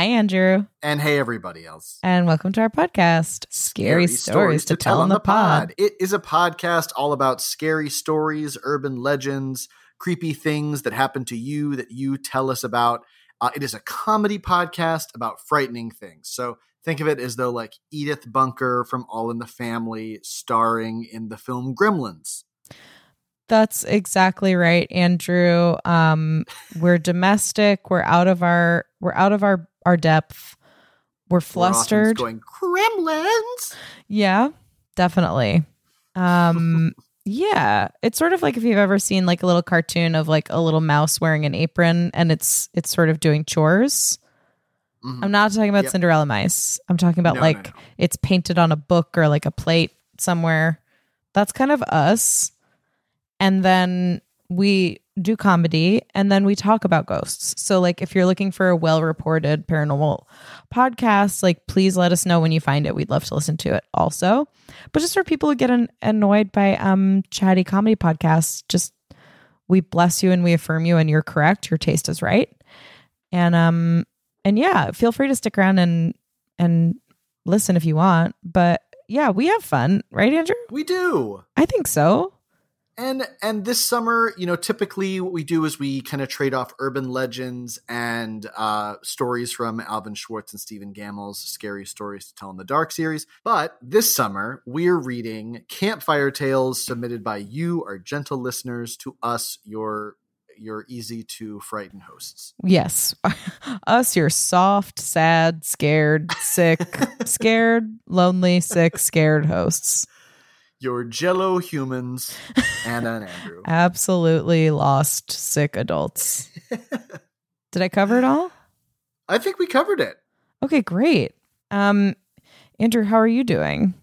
Hi, Andrew, And hey, everybody else. and welcome to our podcast, Scary, Stories, to Tell on the Pod. It is a podcast all about scary stories, urban legends, creepy things that happen to you that you tell us about. Uh, it is a comedy podcast about frightening things. So think of it as though, like, Edith Bunker from All in the Family starring in the film Gremlins. That's exactly right, Andrew. Um, we're domestic. We're out of our we're out of our our depth. We're flustered. going, Gremlins! yeah, definitely. Um, yeah, it's sort of like if you've ever seen like a little cartoon of like a little mouse wearing an apron, and it's it's sort of doing chores. Mhm. I'm not talking about Yep. Cinderella mice. I'm talking about No, no, like no. it's painted on a book or like a plate somewhere. That's kind of us. And then we do comedy and then we talk about ghosts. So like if you're looking for a well-reported paranormal podcast, like please let us know when you find it. We'd love to listen to it also. But just for people who get an- annoyed by um chatty comedy podcasts, just we bless you and we affirm you and you're correct. Your taste is right. And um and yeah, feel free to stick around and and listen if you want. But yeah, we have fun, right, Andrew? We do. I think so. And and this summer, you know, typically what we do is we kind of trade off urban legends and uh, stories from Alvin Schwartz and Stephen Gammell's Scary Stories to Tell in the Dark series. But this summer, we're reading Campfire Tales submitted by you, our gentle listeners, to us, your your easy to frighten hosts. Yes. Us, your soft, sad, scared, sick, scared, lonely, sick, scared hosts. Your Jello humans, Anna and Andrew. Absolutely lost, sick adults. Did I cover it all? I think we covered it. Okay, great. Um, Andrew, how are you doing?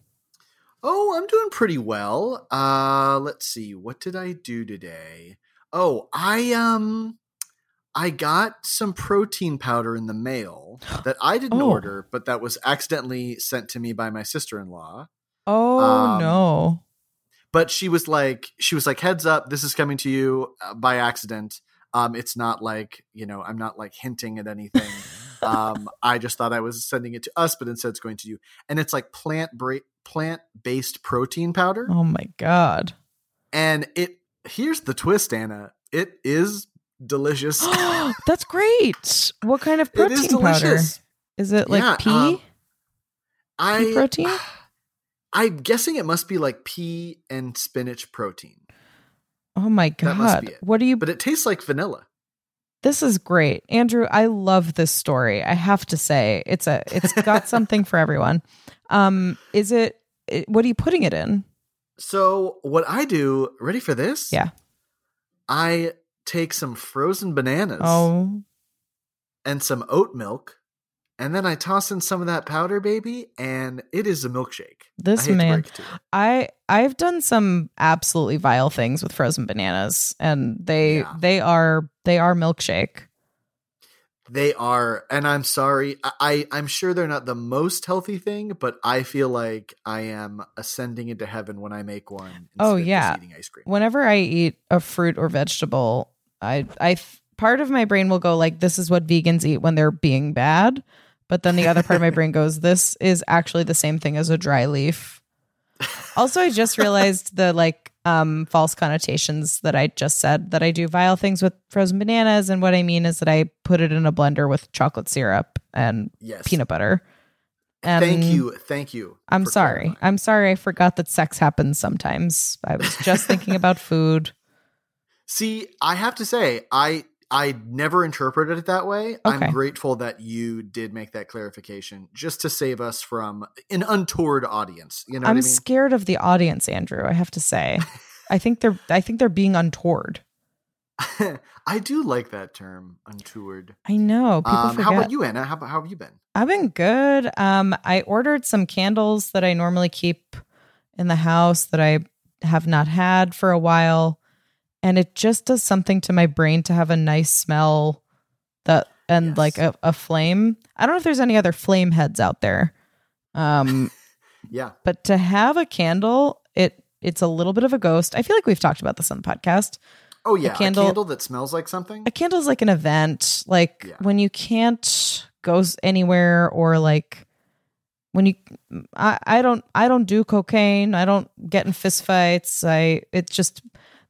Oh, I'm doing pretty well. Uh let's see. What did I do today? Oh, I um I got some protein powder in the mail that I didn't Oh. order, but that was accidentally sent to me by my sister-in-law. Oh Um, no. But she was like she was like heads up, this is coming to you uh, by accident. Um it's not like, you know, I'm not like hinting at anything. um I just thought I was sending it to us, but instead it's going to you. And it's like plant bra- plant-based protein powder. Oh my god. and it here's the twist anna it is delicious Oh That's great. What kind of protein is powder? Is it like Yeah, pea? um, i pea protein? i'm guessing it must be like pea and spinach protein Oh my god. What do you but it tastes like vanilla This is great. Andrew, I love this story. I have to say. It's a it's got something for everyone. Um is it it- what are you putting it in? so what i do ready for this Yeah. i take some frozen bananas Oh, and some oat milk and then i toss in some of that powder baby and it is a milkshake this to man. break it to you. I I've done some absolutely vile things with frozen bananas and they Yeah. they are they are milkshake. They are, and I'm sorry. I, I I'm sure they're not the most healthy thing, but I feel like I am ascending into heaven when I make one. instead Oh, yeah. eating ice cream. Whenever I eat a fruit or vegetable, I I part of my brain will go like this is what vegans eat when they're being bad, but then the other part of my brain goes this is actually the same thing as a dry leaf. Also, I just realized the like um false connotations that I just said that I do vile things with frozen bananas and what I mean is that I put it in a blender with chocolate syrup and Yes, peanut butter. And thank you, thank you. I'm sorry. clarifying. I'm sorry I forgot that sex happens sometimes. I was just thinking about food. See, I have to say, I I never interpreted it that way. Okay. I'm grateful that you did make that clarification, just to save us from an untoward audience. You know I'm what I mean? scared of the audience, Andrew. I have to say, I think they're I think they're being untoward. I do like that term, untoward. I know people Um, how about you, Anna? How, how have you been? I've been good. Um, I ordered some candles that I normally keep in the house that I have not had for a while. And it just does something to my brain to have a nice smell that and Yes. like a, a flame. I don't know if there's any other flame heads out there. Um, Yeah. but to have a candle, it it's a little bit of a ghost. I feel like we've talked about this on the podcast. Oh yeah. A candle- candle, that smells like something. A candle is like an event, like Yeah. when you can't go anywhere or like when you I, I don't I don't do cocaine. I don't get in fistfights. I it's just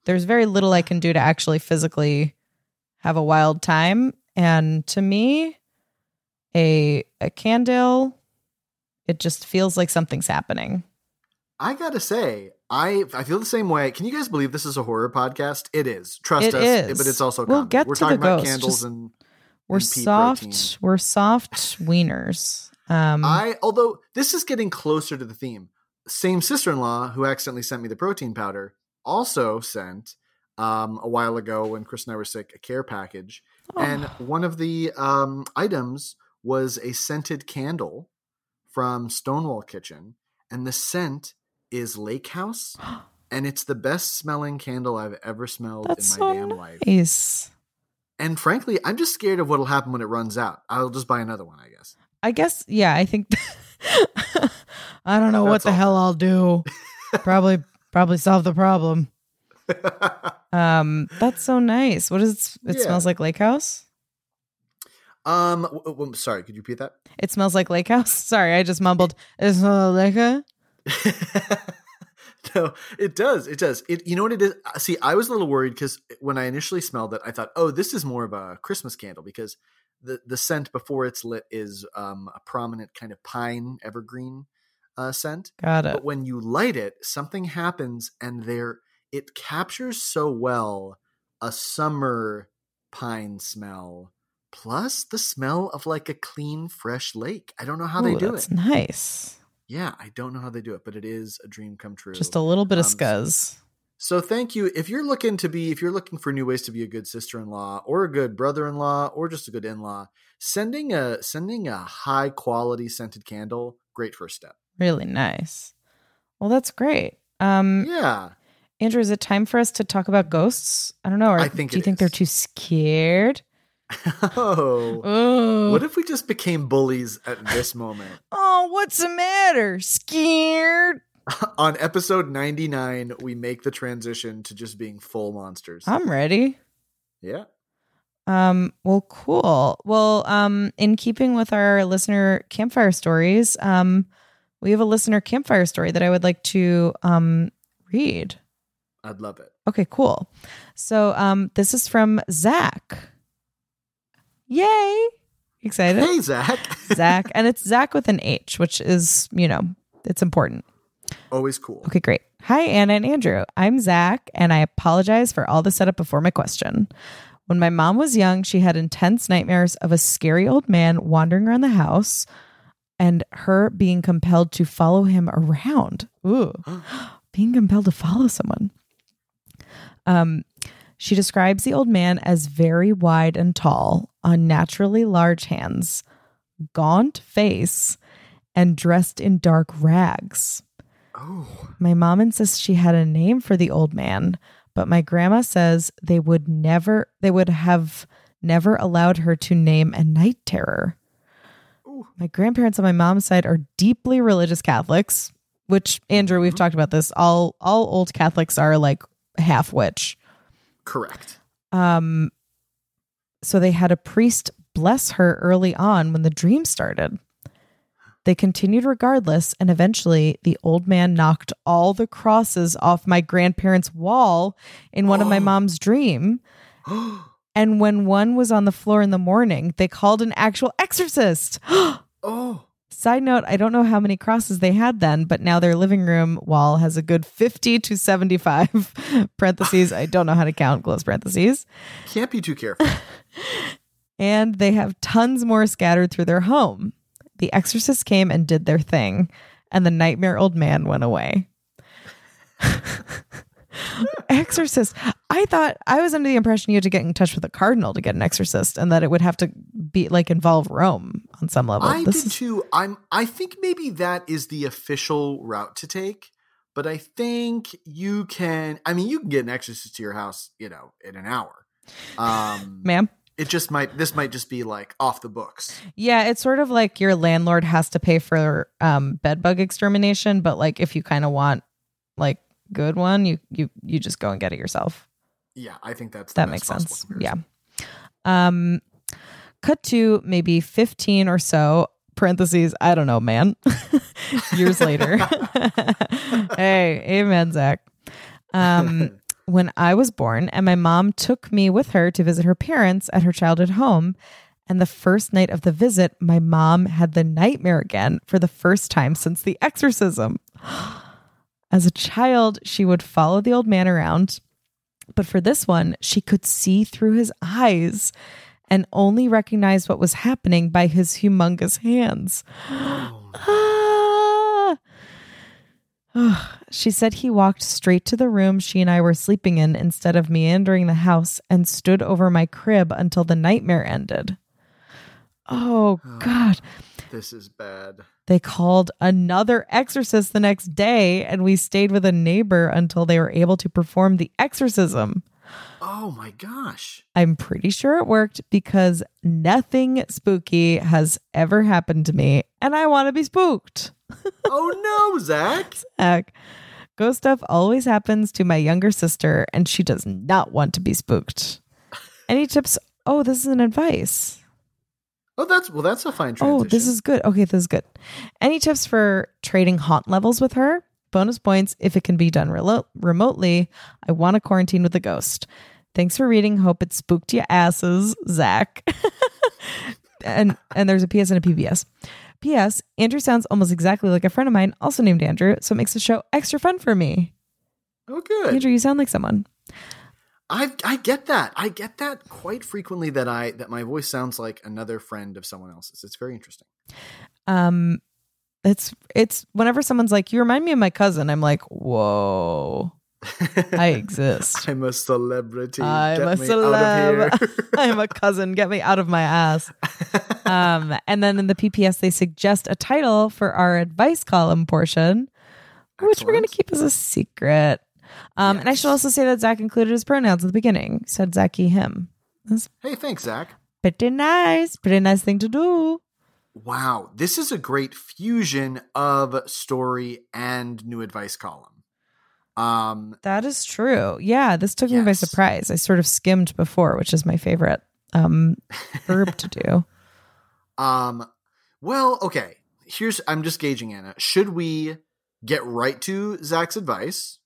there's very little I can do to actually physically have a wild time. And to me, a a candle, it just feels like something's happening. I gotta say, I I feel the same way. Can you guys believe this is a horror podcast? It is. Trust It us. is. But it's also We'll comedy. get We're to the talking about ghost, candles just- and We're and soft. protein. We're soft wieners. Um, I although this is getting closer to the theme. Same sister-in-law who accidentally sent me the protein powder also sent um, a while ago when Chris and I were sick a care package, and one of the um, items was a scented candle from Stonewall Kitchen, and the scent is Lake House, and it's the best smelling candle I've ever smelled that's in my so damn life. nice. And frankly, I'm just scared of what'll happen when it runs out. I'll just buy another one, I guess. I guess, yeah, I think I don't know what the all. hell I'll do. probably, probably solve the problem. Um, that's so nice. What is it? It Yeah. smells like lake house. um, w- w- sorry, could you repeat that? It smells like lake house. Sorry, I just mumbled. It smells like a. no, it does. It does. It. You know what it is? Uh, See, I was a little worried because when I initially smelled it, I thought, "Oh, this is more of a Christmas candle," because the the scent before it's lit is um, a prominent kind of pine evergreen uh, scent. Got it. But when you light it, something happens, and there it captures so well a summer pine smell, plus the smell of like a clean, fresh lake. I don't know how they do that's it. Nice. Yeah, I don't know how they do it, but it is a dream come true. Just a little bit of Um, scuzz. So thank you. If you're looking to be, if you're looking for new ways to be a good sister-in-law or a good brother-in-law or just a good in-law, sending a sending a high quality scented candle, great first step. Really nice. Well, that's great. Um, Yeah. Andrew, is it time for us to talk about ghosts? I don't know. Or I think do you think they're too scared? oh. Oh, What if we just became bullies at this moment? oh, what's the matter? Scared? On episode 99, we make the transition to just being full monsters. I'm ready. yeah. Um, well, cool. Well, um, in keeping with our listener campfire stories, um, we have a listener campfire story that I would like to um read. I'd love it. Okay, cool. So um this is from Zach. Yay! Excited? Hey, Zach. Zach. And it's Zach with an H, which is, you know, it's important. Always cool. Okay, great. Hi, Anna and Andrew. I'm Zach, and I apologize for all the setup before my question. When my mom was young, she had intense nightmares of a scary old man wandering around the house and her being compelled to follow him around. Ooh, being compelled to follow someone. Um, she describes the old man as very wide and tall, unnaturally large hands, gaunt face, and dressed in dark rags. Oh. My mom insists she had a name for the old man, but my grandma says they would never they would have never allowed her to name a night terror. My grandparents on my mom's side are deeply religious Catholics, which Andrew, we've talked about this. All all old Catholics are like half witch. Correct. Um so they had a priest bless her early on when the dream started. They continued regardless, and eventually the old man knocked all the crosses off my grandparents' wall in one of my Oh. mom's dream. And when one was on the floor in the morning, they called an actual exorcist. oh. Side note, I don't know how many crosses they had then, but now their living room wall has a good 50 to 75 parentheses. I don't know how to count, close parentheses. Can't be too careful. and they have tons more scattered through their home. The exorcist came and did their thing, and the nightmare old man went away. exorcist. I thought I was under the impression you had to get in touch with a cardinal to get an exorcist, and that it would have to be like involve Rome on some level. I This did is- too. I'm I think maybe that is the official route to take, but I think you can. I mean, you can get an exorcist to your house, you know, in an hour. Um, Ma'am? it just might. This might just be like off the books. Yeah, it's sort of like your landlord has to pay for um bed bug extermination, but like if you kind of want like good one, you you you just go and get it yourself. Yeah, I think that's the That makes sense. Yeah. Um cut to maybe 15 or so parentheses, I don't know, man. Years later. hey, amen, Zach. Um when I was born, and my mom took me with her to visit her parents at her childhood home. And the first night of the visit, my mom had the nightmare again for the first time since the exorcism. As a child, she would follow the old man around, but for this one, she could see through his eyes and only recognized what was happening by his humongous hands. Ah. she said he walked straight to the room she and I were sleeping in instead of meandering the house and stood over my crib until the nightmare ended. Oh, God. This is bad. They called another exorcist the next day, and we stayed with a neighbor until they were able to perform the exorcism. Oh my gosh. I'm pretty sure it worked because nothing spooky has ever happened to me, and I want to be spooked. Oh no, Zach. Heck. Ghost stuff always happens to my younger sister, and she does not want to be spooked. Any tips? Oh, this is an advice. Oh, that's well. That's a fine transition. Oh, this is good. Okay, this is good. Any tips for trading haunt levels with her? Bonus points if it can be done relo- remotely. I want to quarantine with a ghost. Thanks for reading. Hope it spooked your asses, Zach. and and there's a PS and a PBS. P.S. Andrew sounds almost exactly like a friend of mine, also named Andrew, so it makes the show extra fun for me. Oh, good. Andrew, you sound like someone. I I get that. I get that quite frequently. That I that my voice sounds like another friend of someone else's. It's very interesting. Um, it's it's whenever someone's like, "You remind me of my cousin," I'm like, "Whoa, I exist." I'm a celebrity. I'm Get a me out of here. I'm a cousin. Get me out of my ass. Um, and then in the PPS, they suggest a title for our advice column portion, which we're going to keep as a secret. Um, And I should also say that Zach included his pronouns at the beginning. Said Zach, he, him. That's hey, thanks, Zach. pretty nice. Pretty nice thing to do. Wow, this is a great fusion of story and new advice column. Um, That is true. Yeah, this took me by surprise. I sort of skimmed before, which is my favorite um, verb to do. um, well, okay. Here's I'm just gauging Anna. Should we get right to Zach's advice,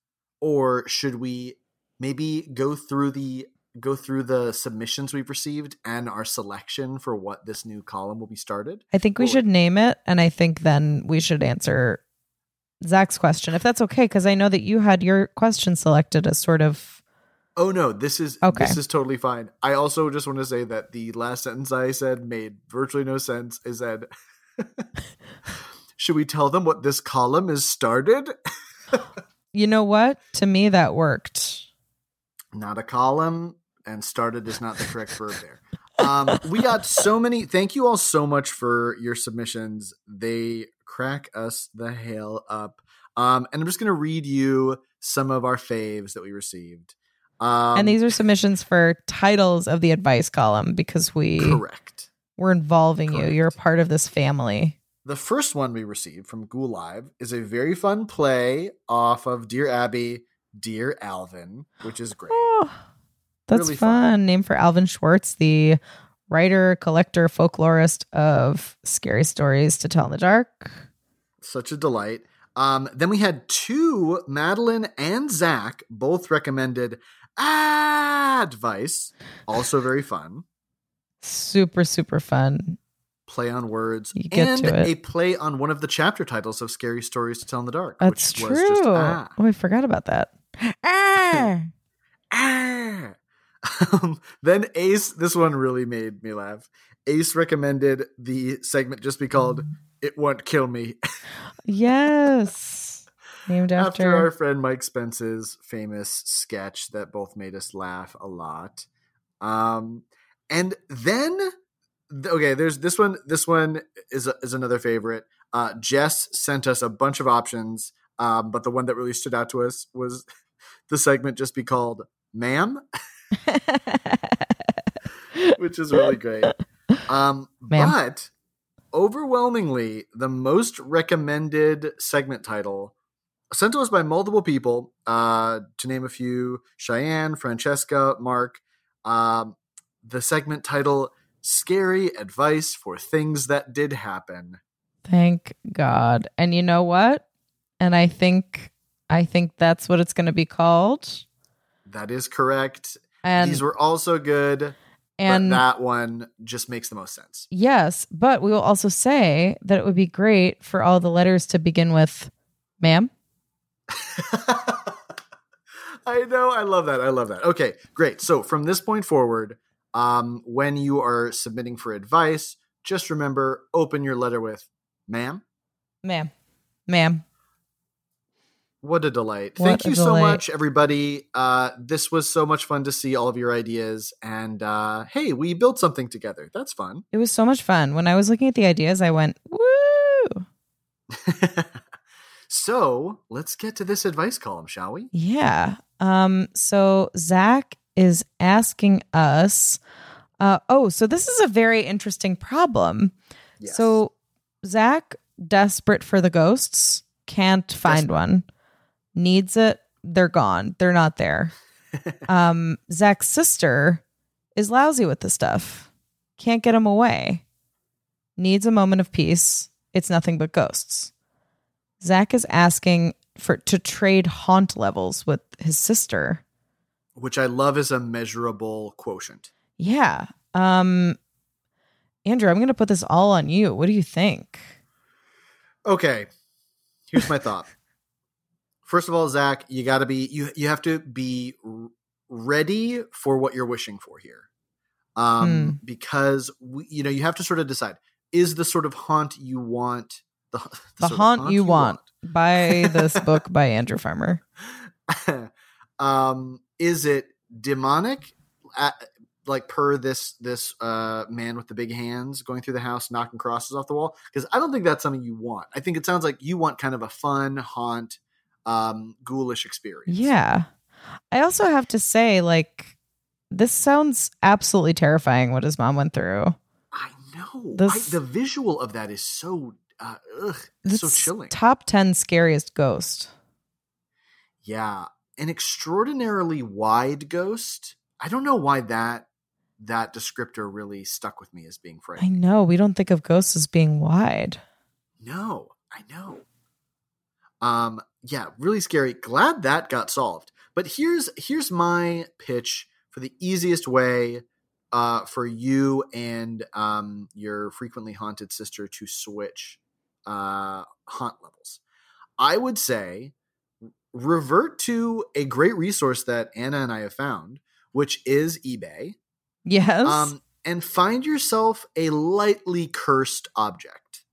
or should we maybe go through the go through the submissions we've received and our selection for what this new column will be started? I think we Cool. should name it, and I think then we should answer Zach's question, if that's okay, because I know that you had your question selected as sort of Oh no, this is Okay. this is totally fine. I also just want to say that the last sentence I said made virtually no sense. Is that should we tell them what this column is started? you know what? To me, that worked. Not a column, and started is not the correct verb there. Um, we got so many. Thank you all so much for your submissions. They crack us the hell up. Um, and I'm just gonna read you some of our faves that we received. Um, and these are submissions for titles of the advice column because we correct. we're involving you. You're a part of this family. The first one we received from Ghoul Live is a very fun play off of Dear Abby, Dear Alvin, which is great. Oh, that's Really fun. fun. Name for Alvin Schwartz, the writer, collector, folklorist of scary stories to tell in the dark. Such a delight. Um, then we had two, Madeline and Zach, both recommended advice. Also very fun. Super, super fun. Play on words. And a play on one of the chapter titles of Scary Stories to Tell in the Dark. That's which true. Was just, ah. Oh, I forgot about that. Ah! Ah. Um, then Ace, this one really made me laugh. Ace recommended the segment just be called "It Won't Kill Me" yes. Named after, after, our friend Mike Spence's famous sketch that both made us laugh a lot. Um, and then th- okay, there's this one. This one is is another favorite. Uh, Jess sent us a bunch of options Um, but the one that really stood out to us was the segment just be called "Ma'am," which is really great. Um, Ma'am. but overwhelmingly, the most recommended segment title sent to us by multiple people, uh, to name a few: Cheyenne, Francesca, Mark. Um, the segment title "Scary Advice for Things That Did Happen." Thank God. And you know what? And I think I think that's what it's going to be called. That is correct. And These were also good, and but that one just makes the most sense. yes, but we will also say that it would be great for all the letters to begin with ma'am. I know. I love that. I love that. Okay, great. So from this point forward, um, when you are submitting for advice, just remember open your letter with "ma'am." Ma'am. Ma'am. What a delight. What Thank a you so much, everybody. Uh, this was so much fun to see all of your ideas. And uh, hey, we built something together. That's fun. It was so much fun. When I was looking at the ideas, I went, woo. so let's get to this advice column, shall we? Yeah. Um, so Zach is asking us, uh, oh, so this is a very interesting problem. Yes. So Zach, desperate for the ghosts, can't find Desperate. one. Needs it, they're gone. They're not there. um, Zach's sister is lousy with the stuff. Can't get him away. Needs a moment of peace. It's nothing but ghosts. Zach is asking for to trade haunt levels with his sister. Which I love as a measurable quotient. Yeah. Um Andrew, I'm going to put this all on you. What do you think? Okay, here's my thought. First of all, Zach, you got to be you you have to be r- ready for what you're wishing for here, um, because we, you know you have to sort of decide: is the sort of haunt you want the, the The of haunt you want. by this book by Andrew Farmer. um, is it demonic? Uh, like per this this uh man with the big hands going through the house knocking crosses off the wall because i don't think that's something you want i think it sounds like you want kind of a fun haunt um ghoulish experience Yeah. I also have to say like this sounds absolutely terrifying what his mom went through. i know This- I, the visual of that is so uh ugh, so chilling Top 10 scariest ghost. yeah an extraordinarily wide ghost i don't know why that that descriptor really stuck with me as being frightening. I know we don't think of ghosts as being wide. No, I know. Um, yeah, really scary. Glad that got solved. But here's here's my pitch for the easiest way uh, for you and um, your frequently haunted sister to switch uh, haunt levels. I would say revert to a great resource that Anna and I have found, which is eBay Yes. um, and find yourself a lightly cursed object.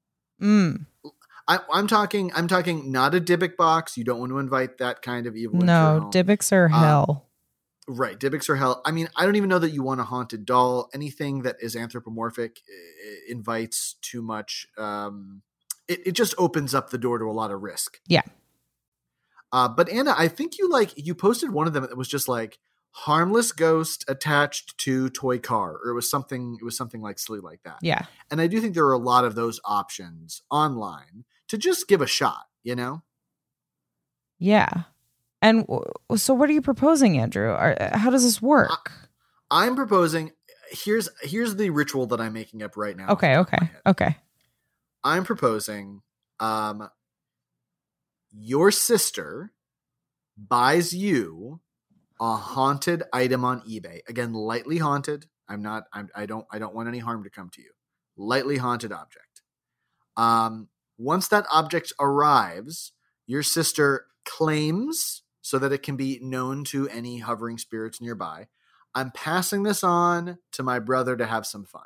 Mm. I, I'm talking. I'm talking not a Dybbuk box. You don't want to invite that kind of evil. No. Dybbuk's are Um, hell. right? Dybbuk's are hell. I mean, I don't even know that you want a haunted doll. Anything that is anthropomorphic invites too much. Um, it, it just opens up the door to a lot of risk. Yeah. Uh, but Anna, I think you like you posted one of them that was just like harmless ghost attached to toy car, or it was something. It was something like silly like that. yeah. And I do think there are a lot of those options online to just give a shot, you know? Yeah. And w- so what are you proposing, Andrew? Are, how does this work? I'm proposing here's here's the ritual that I'm making up right now. okay, off the top of okay. Okay. I'm proposing um your sister buys you a haunted item on eBay. Again, lightly haunted. I'm not I'm I don't I don't want any harm to come to you. Lightly haunted object. Um once that object arrives, your sister claims so that it can be known to any hovering spirits nearby. I'm passing this on to my brother to have some fun.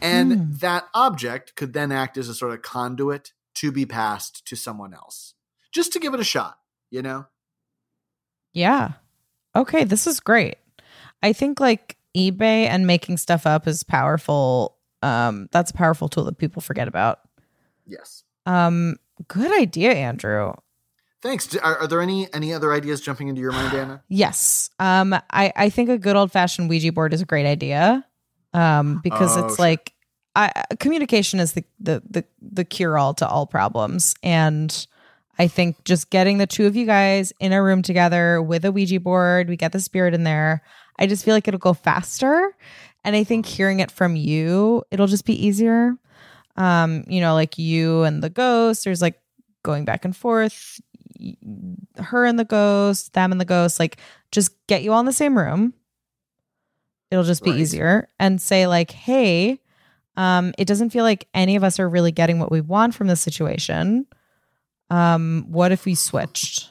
And Hmm. that object could then act as a sort of conduit to be passed to someone else. Just to give it a shot, you know? Yeah. Okay, this is great. I think like eBay and making stuff up is powerful. Um, that's a powerful tool that people forget about. Yes. Um, Good idea, Andrew. Thanks. Are, are there any any other ideas jumping into your mind, Anna? Yes. Um, I, I think a good old fashioned Ouija board is a great idea. Um, because Oh, it's sure. like I, communication is the, the the the cure all to all problems. And I think just getting the two of you guys in a room together with a Ouija board, we get the spirit in there. I just feel like it'll go faster. And I think hearing it from you, it'll just be easier. Um, you know, like you and the ghost, there's like going back and forth, her and the ghost, them and the ghost, like just get you all in the same room. It'll just be Right. easier and say like, "Hey, um it doesn't feel like any of us are really getting what we want from this situation. Um what if we switched?"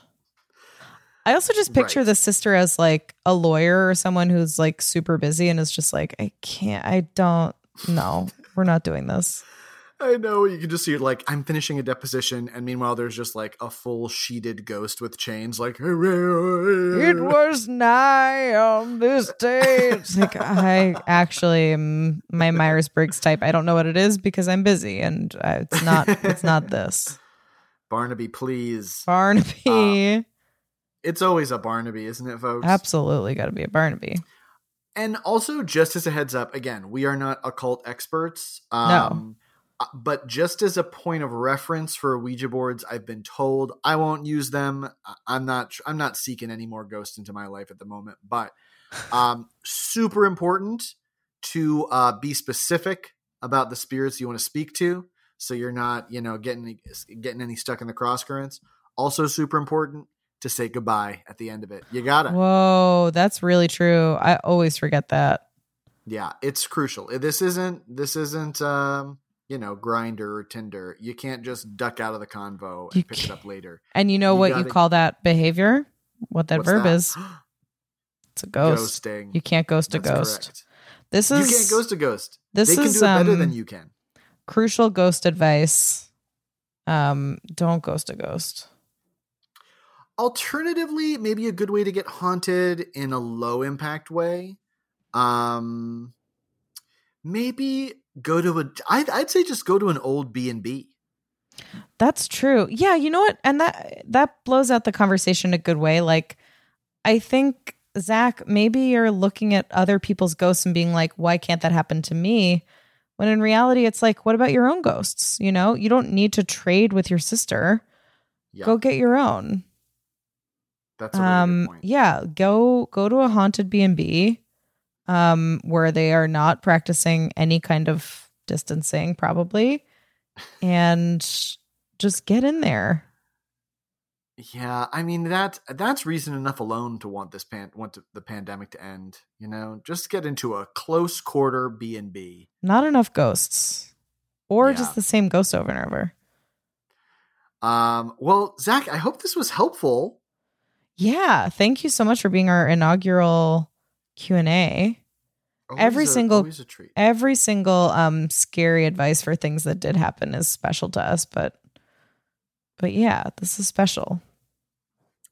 I also just picture Right. the sister as like a lawyer or someone who's like super busy and is just like, "I can't I don't no, we're not doing this." I know you can just see it like I'm finishing a deposition, and meanwhile there's just like a full sheeted ghost with chains, like It was nigh on this day. It's like I actually am my Myers Briggs type. I don't know what it is because I'm busy, and uh, it's not. It's not this Barnaby, please. Barnaby. It's always a Barnaby, isn't it, folks? Absolutely, got to be a Barnaby. And also, just as a heads up, again, we are not occult experts. No. Um, uh, But just as a point of reference for Ouija boards, I've been told I won't use them. I'm not. I'm not seeking any more ghosts into my life at the moment. But um, super important to uh, be specific about the spirits you want to speak to, so you're not, you know, getting getting any stuck in the cross currents. Also, super important to say goodbye at the end of it. You gotta. Whoa, that's really true. I always forget that. Yeah, it's crucial. This isn't this isn't um, you know, Grindr or Tinder. You can't just duck out of the convo and You pick it up later. And you know You what you gotta- call that behavior? What that verb that? is? It's a ghost. Ghosting. You can't ghost a ghost. correct. This You is can't ghost a ghost. this they can is, do it better um, than you can. crucial ghost advice. Um, don't ghost a ghost. Alternatively, maybe a good way to get haunted in a low impact way. Um maybe go to a I'd, I'd say just go to an old B&B. That's true. Yeah, you know what? And that that blows out the conversation a good way. Like, I think Zach, maybe you're looking at other people's ghosts and being like, "Why can't that happen to me?" When in reality, it's like, "What about your own ghosts?" You know, you don't need to trade with your sister. Yeah. Go get your own. that's really Um, yeah, go go to a haunted B and B, um, where they are not practicing any kind of distancing, probably, and just get in there. Yeah, I mean that that's reason enough alone to want this pan want to, the pandemic to end. You know, just get into a close quarter B and B. Not enough ghosts, or Yeah. just the same ghost over and over. Um, well, Zach, I hope this was helpful. Yeah, thank you so much for being our inaugural Q and A. Every a- single-. Every single um scary advice for things that did happen is special to us, but but yeah, this is special.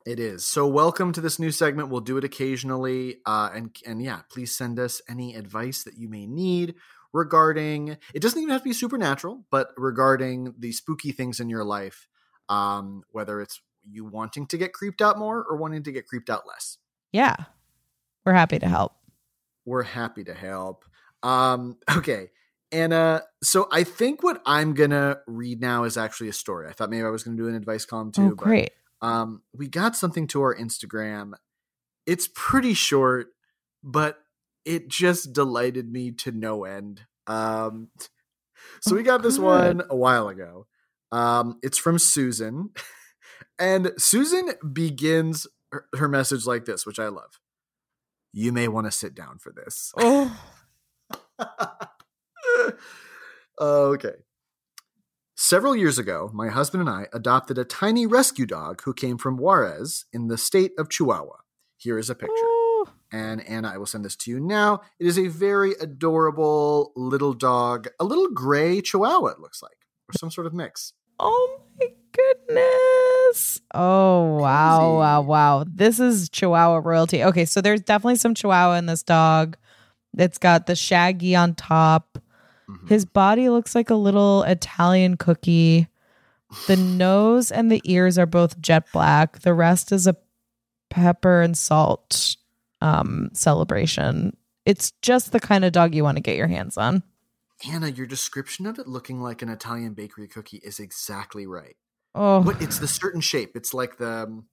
It is. So welcome to this new segment. We'll do it occasionally. Uh, and and yeah, please send us any advice that you may need regarding it doesn't even have to be supernatural, but regarding the spooky things in your life. Um, whether it's you wanting to get creeped out more or wanting to get creeped out less. Yeah, we're happy to help. We're happy to help. Um, okay. Anna, so I think what I'm gonna read now is actually a story. I thought maybe I was gonna do an advice column too. oh, but great. um, we got something to our Instagram. It's pretty short, but it just delighted me to no end. Um, so we Oh, got this good. one a while ago. Um, it's from Susan, and Susan begins her, her message like this, which I love. You may want to sit down for this. Oh, okay. Several years ago, my husband and I adopted a tiny rescue dog who came from Juarez in the state of Chihuahua. Here is a picture. oh, And Anna, I will send this to you now. It is a very adorable little dog, a little gray Chihuahua, it looks like, or some sort of mix. oh my goodness. Oh wow, Crazy. wow, wow. This is Chihuahua royalty. Okay, so there's definitely some Chihuahua in this dog. It's got the shaggy on top. Mhm. His body looks like a little Italian cookie. The nose and the ears are both jet black. The rest is a pepper and salt um, celebration. It's just the kind of dog you want to get your hands on. Anna, your description of it looking like an Italian bakery cookie is exactly right. Oh, What it's the certain shape. It's like the um,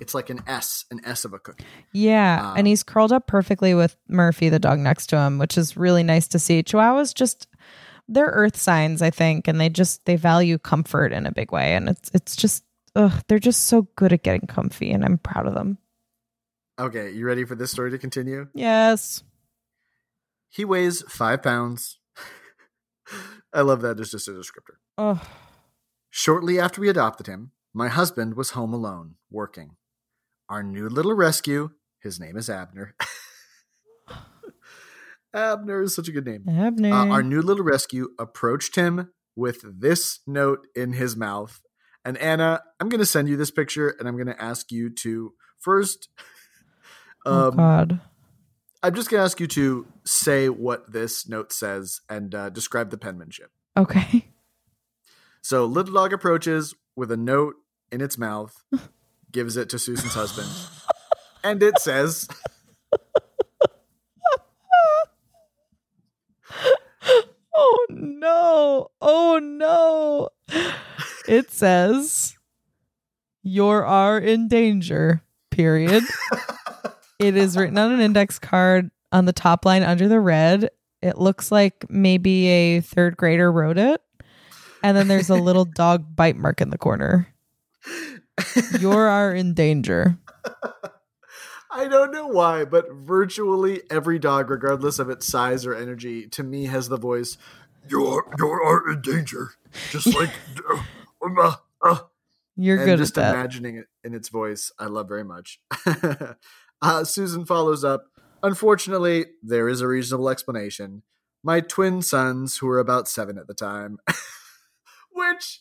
it's like an S, an S of a cookie. yeah. um, and he's curled up perfectly with Murphy, the dog next to him, which is really nice to see. Chihuahuas just they're earth signs, I think, and they just they value comfort in a big way. And it's it's just ugh, they're just so good at getting comfy, and I'm proud of them. Okay, you ready for this story to continue? Yes. He weighs five pounds. I love that It's just a descriptor. Oh, Shortly after we adopted him, my husband was home alone, working. Our new little rescue, his name is Abner. Abner is such a good name. Abner. Uh, our new little rescue approached him with this note in his mouth. And Anna, I'm going to send you this picture and I'm going to ask you to first. oh Um, God. I'm just going to ask you to say what this note says and uh, describe the penmanship. Okay. So, little dog approaches with a note in its mouth, gives it to Susan's husband, and it says, Oh no. Oh no. It says you are in danger. Period. it is written on an index card on the top line under the red. It looks like maybe a third grader wrote it. And then there's a little dog bite mark in the corner. You are in danger. I don't know why, but virtually every dog, regardless of its size or energy, to me has the voice, You're, you are in danger. Just like, uh, uh, uh." You're and good just imagining it in its voice, I love very much. uh, Susan follows up. Unfortunately, there is a reasonable explanation. My twin sons, who were about seven at the time, which,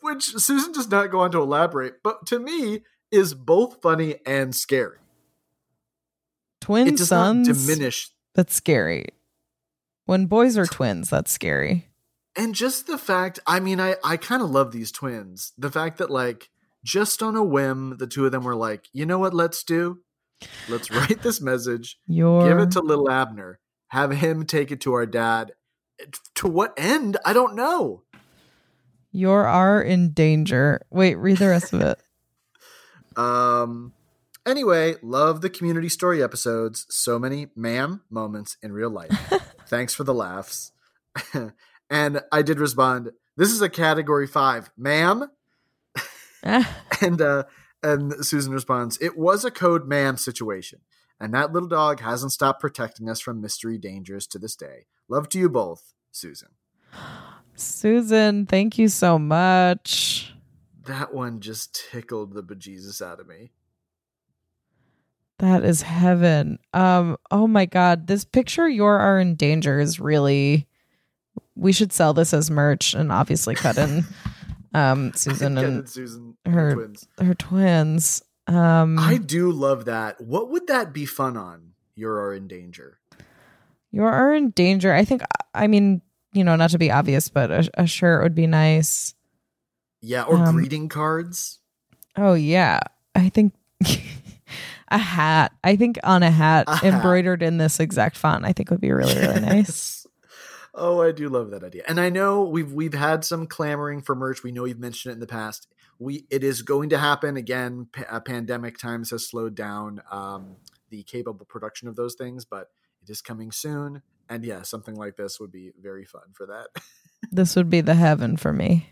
which Susan does not go on to elaborate, but to me is both funny and scary. Twin it sons. diminish That's scary. When boys are twins, that's scary. and just the fact i mean i i kind of love these twins the fact that like just on a whim the two of them were like you know what let's do let's write this message You're give it to little abner have him take it to our dad to what end i don't know you are in danger. Wait, read the rest of it. um anyway love the community story episodes so many ma'am moments in real life thanks for the laughs and i did respond this is a category five ma'am and uh and Susan responds, "It was a code ma'am situation, and that little dog hasn't stopped protecting us from mystery dangers to this day. Love to you both, Susan." Susan, thank you so much. That one just tickled the bejesus out of me. That is heaven. Um, oh my god, this picture you are in danger is really we should sell this as merch and obviously cut in um Susan and and Susan, her- twins. her twins. Um I do love that. What would that be fun on? You are in danger. you are in danger. I think I mean, you know, not to be obvious, but a, a shirt would be nice. Yeah, or Um, greeting cards. Oh yeah. I think a hat. I think on a hat A hat. embroidered in this exact font, I think would be really, really nice. oh, I do love that idea. And I know we've we've had some clamoring for merch. We know you've mentioned it in the past. We it is going to happen again. Pa- uh, pandemic times has slowed down um, the capable production of those things, but it is coming soon. And yeah, something like this would be very fun for that. This would be the heaven for me.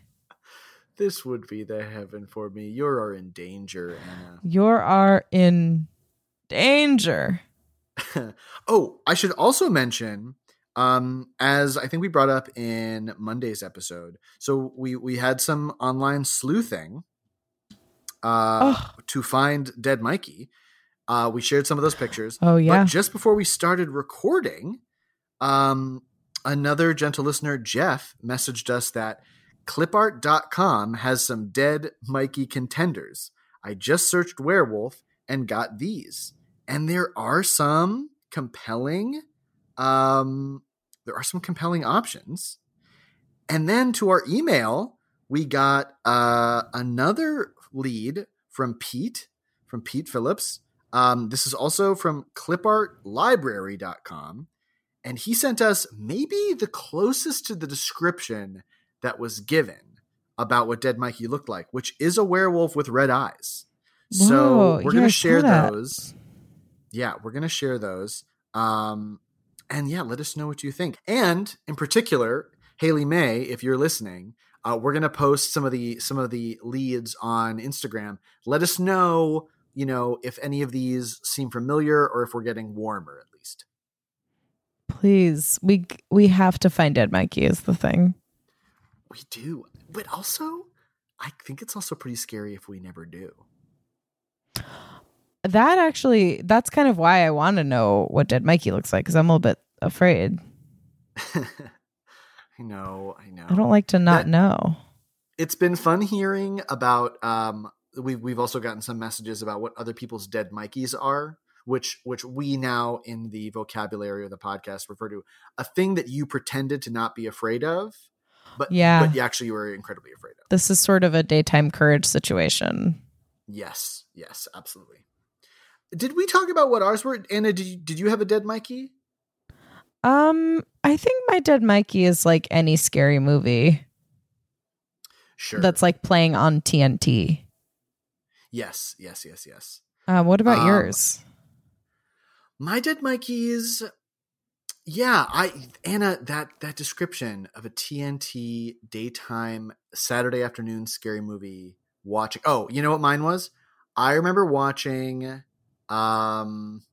this would be the heaven for me. You are in danger, Anna. You are in danger. oh, I should also mention, um, as I think we brought up in Monday's episode. So we we had some online sleuthing uh, Oh. to find dead Mikey. Uh, we shared some of those pictures. Oh yeah. But just before we started recording, um, another gentle listener, Jeff, messaged us that clipart.com has some dead Mikey contenders. I just searched werewolf and got these. And there are some compelling um there are some compelling options. And then to our email, we got uh, another lead from Pete, from Pete Phillips. Um, this is also from clipartlibrary.com. And he sent us maybe the closest to the description that was given about what Dead Mikey looked like, which is a werewolf with red eyes. so we're yeah, gonna share those. Yeah, we're going to share those. Um, and yeah, let us know what you think. And in particular, Haley May, if you're listening, uh, we're going to post some of the some of the leads on Instagram. Let us know, you know, if any of these seem familiar or if we're getting warmer at least. Please, we we have to find Dead Mikey is the thing. We do, but also, I think it's also pretty scary if we never do. That actually, that's kind of why I want to know what Dead Mikey looks like because I'm a little bit afraid. I know, I know. I don't like to not That- know. it's been fun hearing about um we've we've also gotten some messages about what other people's dead Mikeys are, which which we now in the vocabulary of the podcast refer to a thing that you pretended to not be afraid of, but Yeah. but you actually were incredibly afraid of. This is sort of a daytime courage situation. Yes, yes, absolutely. Did we talk about what ours were? Anna, did you, did you have a dead Mikey? Um, I think my Dead Mikey is like any scary movie Sure. that's like playing on TNT. yes, yes, yes, yes. Uh, what about Um, yours? My dead Mikey's yeah, I Anna that that description of a TNT daytime Saturday afternoon scary movie watching. Oh, you know what mine was? I remember watching um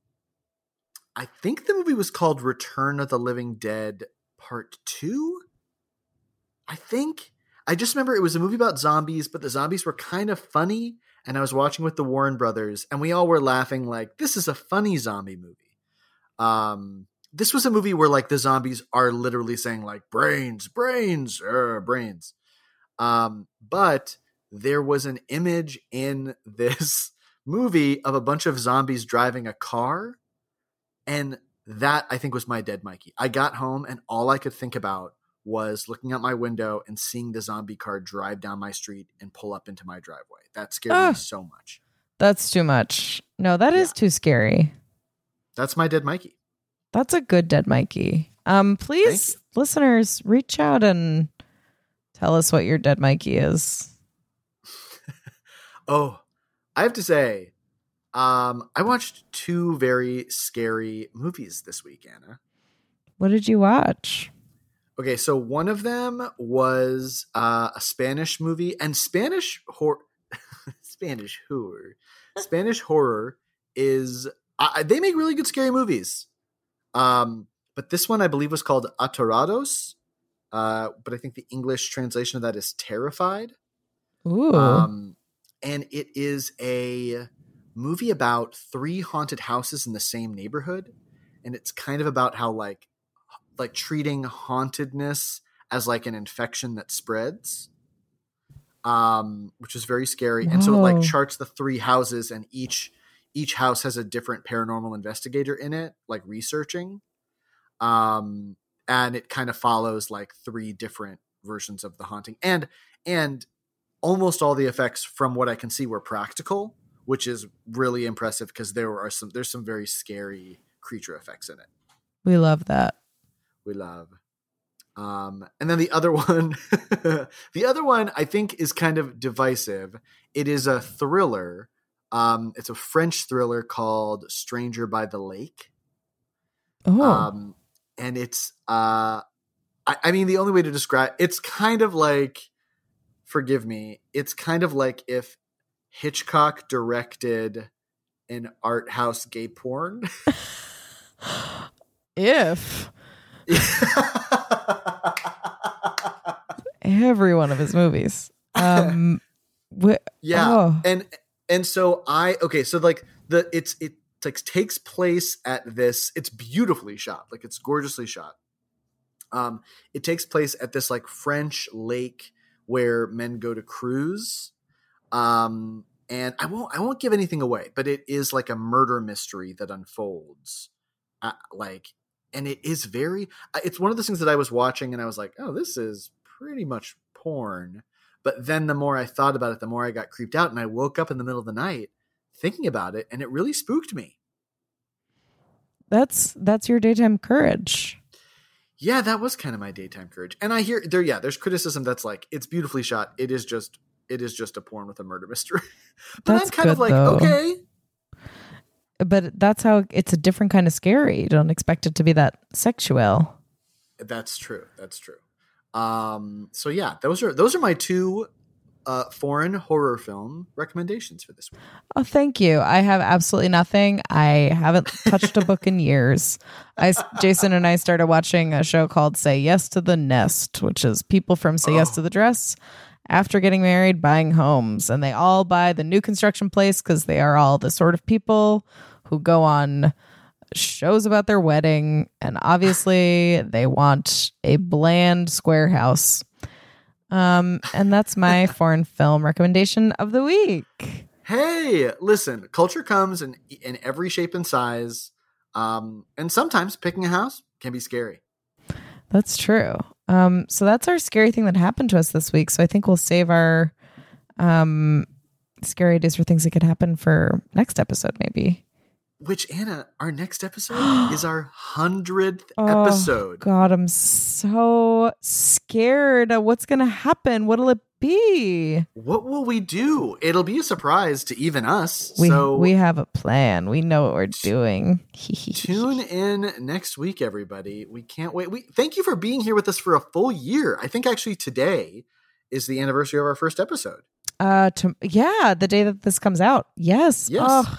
I think the movie was called Return of the Living Dead Part 2. I think I just remember it was a movie about zombies, but the zombies were kind of funny and I was watching with the Warren brothers, and we all were laughing like this is a funny zombie movie. Um, this was a movie where like the zombies are literally saying like brains, brains, er, brains. Um, but there was an image in this movie of a bunch of zombies driving a car, and that I think was my dead Mikey. I got home and all I could think about was looking out my window and seeing the zombie car drive down my street and pull up into my driveway. That scared me so much. That's too much. No, that is Yeah. too scary. That's my dead Mikey. That's a good Dead Mikey. Um, please, listeners, reach out and tell us what your Dead Mikey is. Oh, I have to say, um, I watched two very scary movies this week, Anna. What did you watch? Okay, so one of them was uh, a Spanish movie, and Spanish horror, Spanish horror, Spanish horror is I they make really good scary movies. Um, but this one I believe was called Aterrados, uh, but I think the English translation of that is terrified. Ooh. Um, and it is a movie about three haunted houses in the same neighborhood, and it's kind of about how like like treating hauntedness as like an infection that spreads. Um, which is very scary, and so it like charts the three houses, and each each house has a different paranormal investigator in it, like researching. Um, and it kind of follows like three different versions of the haunting, and and almost all the effects from what I can see were practical, which is really impressive because there are some there's some very scary creature effects in it. we love that. We love. Um, and then the other one, the other one I think is kind of divisive. It is a thriller. Um, it's a French thriller called Stranger by the Lake. Oh, Um, and it's uh, I, I mean the only way to describe it's kind of like, forgive me, it's kind of like if Hitchcock directed an art house gay porn. if every one of his movies. Um, wh- yeah, oh. and and so I okay, so like the it's it like takes place at this. It's beautifully shot, like it's gorgeously shot. Um, it takes place at this like French lake where men go to cruise. Um, and I won't I won't give anything away, but it is like a murder mystery that unfolds. Uh, like, and it is very. It's one of those things that I was watching and I was like, oh, this is pretty much porn. But then the more I thought about it, the more I got creeped out. And I woke up in the middle of the night thinking about it, and it really spooked me. That's that's your daytime courage. Yeah, that was kind of my daytime courage. And I hear there, yeah, there's criticism that's like, it's beautifully shot. It is just, it is just a porn with a murder mystery. but That's I'm kind of like, though. okay, But that's how it's a different kind of scary. You don't expect it to be that sexual. that's true. That's true. Um, so yeah, those are those are my two uh, foreign horror film recommendations for this week. Oh, thank you. I have absolutely nothing. I haven't touched a book in years. I, Jason and I started watching a show called Say Yes to the Nest, which is people from Say Yes Oh. to the Dress after getting married buying homes. And they all buy the new construction place because they are all the sort of people who go on shows about their wedding. And obviously, they want a bland square house. Um, and that's my foreign film recommendation of the week. Hey, listen, culture comes in in every shape and size, um, and sometimes picking a house can be scary. That's true. Um, so that's our scary thing that happened to us this week. So I think we'll save our um, scary ideas for things that could happen for next episode, maybe. Which Anna, our next episode is our hundredth Oh, episode. God, I'm so scared. What's going to happen? What'll it be? What will we do? It'll be a surprise to even us. We so we have a plan. We know what we're doing. tune in next week, everybody. We can't wait. We thank you for being here with us for a full year. I think actually today is the anniversary of our first episode. Uh, to, yeah, the day that this comes out. Yes. Yes. Oh,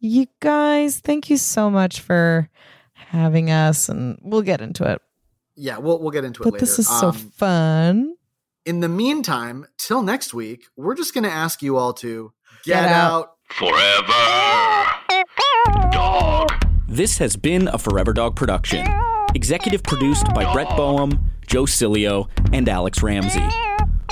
you guys, thank you so much for having us, and we'll get into it. Yeah, we'll we'll get into it But this is so Um, fun. in the meantime, till next week, we're just going to ask you all to Get get, out. out. Forever. Dog. This has been a Forever Dog production. Executive produced by Brett Boehm, Joe Cilio, and Alex Ramsey.